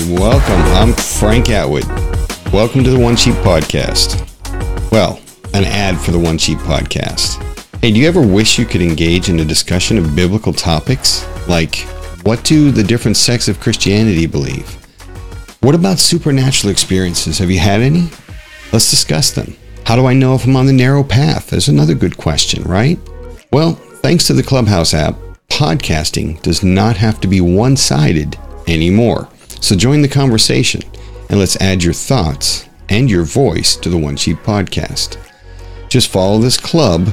Frank Atwood. Welcome to the One Sheep Podcast. Well, an ad for the One Sheep Podcast. Hey, do you ever wish you could engage in a discussion of biblical topics? Like, what do the different sects of Christianity believe? What about supernatural experiences? Have you had any? Let's discuss them. How do I know if I'm on the narrow path? There's another good question, right? Well, thanks to the Clubhouse app, podcasting does not have to be one sided anymore. So join the conversation and let's add your thoughts and your voice to the One Sheep podcast. Just follow this club.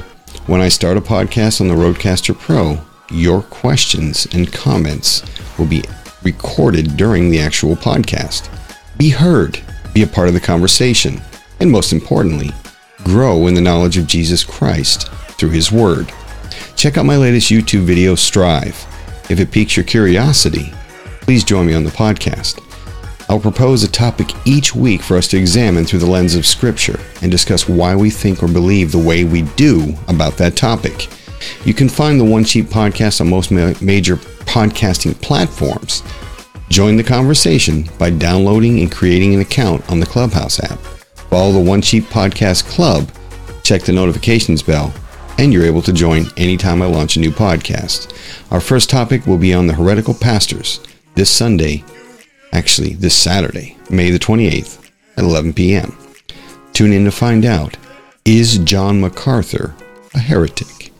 When I start a podcast on the RODECaster Pro, your questions and comments will be recorded during the actual podcast. Be heard, be a part of the conversation, and most importantly, grow in the knowledge of Jesus Christ through His Word. Check out my latest YouTube video, Strive. If it piques your curiosity, please join me on the podcast. I'll propose a topic each week for us to examine through the lens of Scripture and discuss why we think or believe the way we do about that topic. You can find the One Sheep podcast on most ma- major podcasting platforms. Join the conversation by downloading and creating an account on the Clubhouse app. Follow the One Sheep Podcast Club, check the notifications bell, and you're able to join anytime I launch a new podcast. Our first topic will be on the heretical pastors this Sunday, actually this Saturday, May the 28th at 11 p.m. Tune in to find out is John MacArthur a heretic?